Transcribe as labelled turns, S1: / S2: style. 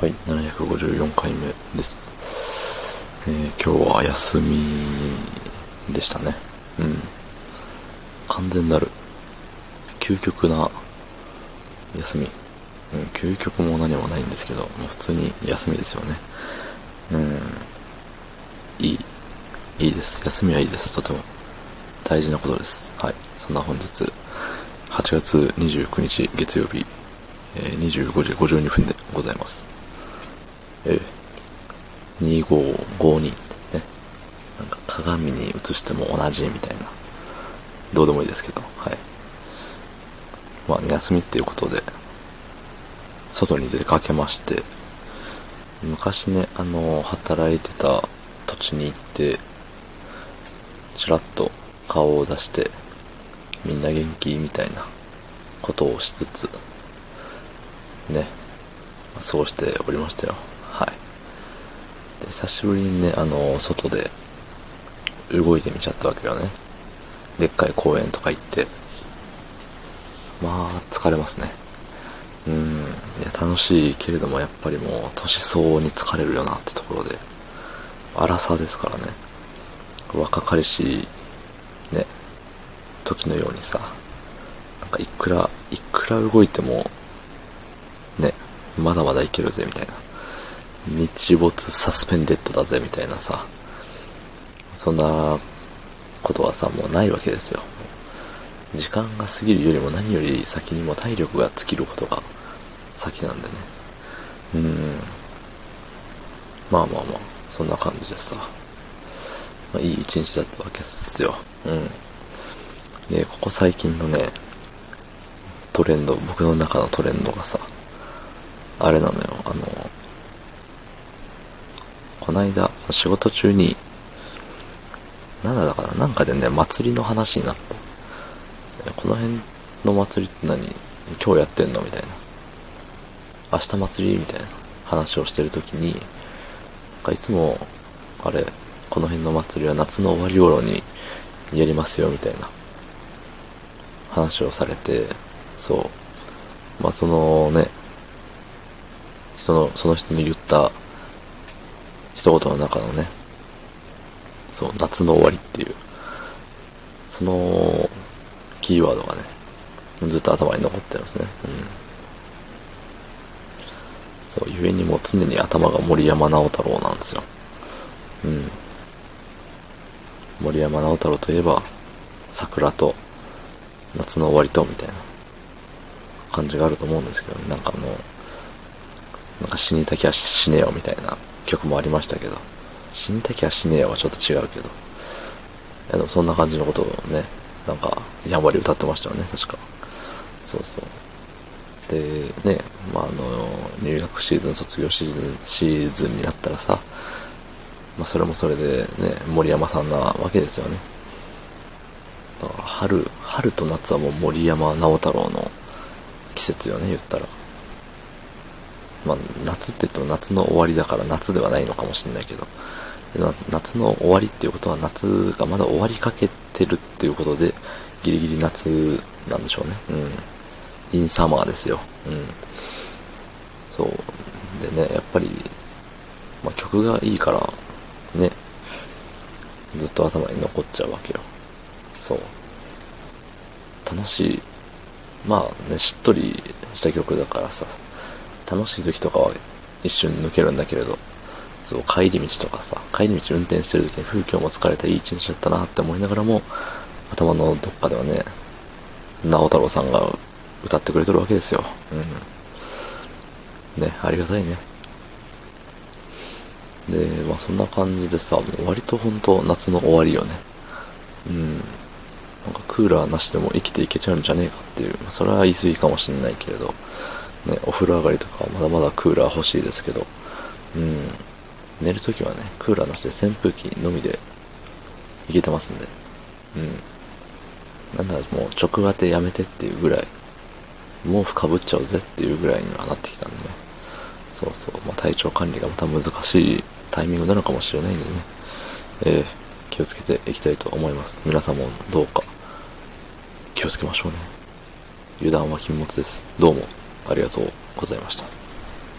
S1: はい、754回目です。えー今日は休みでしたね。うん。完全なる、究極な休み。うん、究極も何もないんですけど、もう普通に休みですよね。うん。いい。いいです。休みはいいです。とても。大事なことです。はい。そんな本日、8月29日月曜日、えー25時52分でございます。ええ2552ってね。なんか鏡に映しても同じみたいな。どうでもいいですけど、はい。まあね、休みっていうことで、外に出かけまして、昔ね、あの、働いてた土地に行って、ちらっと顔を出して、みんな元気みたいなことをしつつ、ね、そうしておりましたよ。久しぶりにね、あの、外で動いてみちゃったわけよね。でっかい公園とか行って。まあ、疲れますね。うん。いや、楽しいけれども、やっぱりもう、年相応に疲れるよなってところで、荒さですからね。若かりし、ね、時のようにさ、なんかいくら、いくら動いても、ね、まだまだいけるぜみたいな。日没サスペンデッドだぜみたいなさ、そんなことはさ、もうないわけですよ。時間が過ぎるよりも何より先にも体力が尽きることが先なんでね。うん。まあまあまあ、そんな感じでさ、まあ、いい一日だったわけですよ。うん。で、ここ最近のね、トレンド、僕の中のトレンドがさ、あれなのよ、あの、こないだ、その仕事中に、なんだかな、なんかでね、祭りの話になって、この辺の祭りって何？今日やってんの？みたいな。明日祭り？みたいな。話をしてるときに、なんかいつも、あれ、この辺の祭りは夏の終わり頃にやりますよ、みたいな。話をされて、そう。まあ、そのね、その、その人の言った言の中のね、そう、夏の終わりっていう、そのキーワードがね、ずっと頭に残ってますね。うん。そう、ゆえにもう常に頭が森山直太朗なんですよ。うん。森山直太朗といえば、桜と夏の終わりとみたいな感じがあると思うんですけど、ね、なんかもう、なんか死にたきゃ死ねよみたいな曲もありましたけど、死にたきゃ死ねよはちょっと違うけど、いやでもそんな感じのことをね、なんか、やんわり歌ってましたよね、確か。そうそう。で、ね、まあ、あの、入学シーズン、卒業シーズン、シーズンになったらさ、まあ、それもそれでね、森山さんなわけですよね。だから、春、春と夏はもう森山直太朗の季節よね、言ったら。まあ、夏って言っても夏の終わりだから夏ではないのかもしれないけど、夏の終わりっていうことは夏がまだ終わりかけてるっていうことで、ギリギリ夏なんでしょうね。うん。インサマーですよ。うん。そう。でね、やっぱり、まあ、曲がいいから、ね、ずっと頭に残っちゃうわけよ。そう。楽しい。まあね、しっとりした曲だからさ、楽しい時とかは一瞬抜けるんだけれど、そう、帰り道とかさ、帰り道運転してる時に風景も疲れたいい一日だったなって思いながらも、頭のどっかではね、直太朗さんが歌ってくれてるわけですよ。うん。ね、ありがたいね。で、まあそんな感じでさ、もう割と本当夏の終わりよね。うん。なんかクーラーなしでも生きていけちゃうんじゃねえかっていう、それは言い過ぎかもしれないけれど、ね、お風呂上がりとかまだまだクーラー欲しいですけど、うん。寝るときはね、クーラーなしで扇風機のみでいけてますんで、うん。なんだろう、もう直当てやめてっていうぐらい、毛布かぶっちゃうぜっていうぐらいにはなってきたんでね。そうそう、まあ、体調管理がまた難しいタイミングなのかもしれないんでね、えー、気をつけていきたいと思います。皆さんもどうか気をつけましょうね。油断は禁物です。どうもありがとうございました。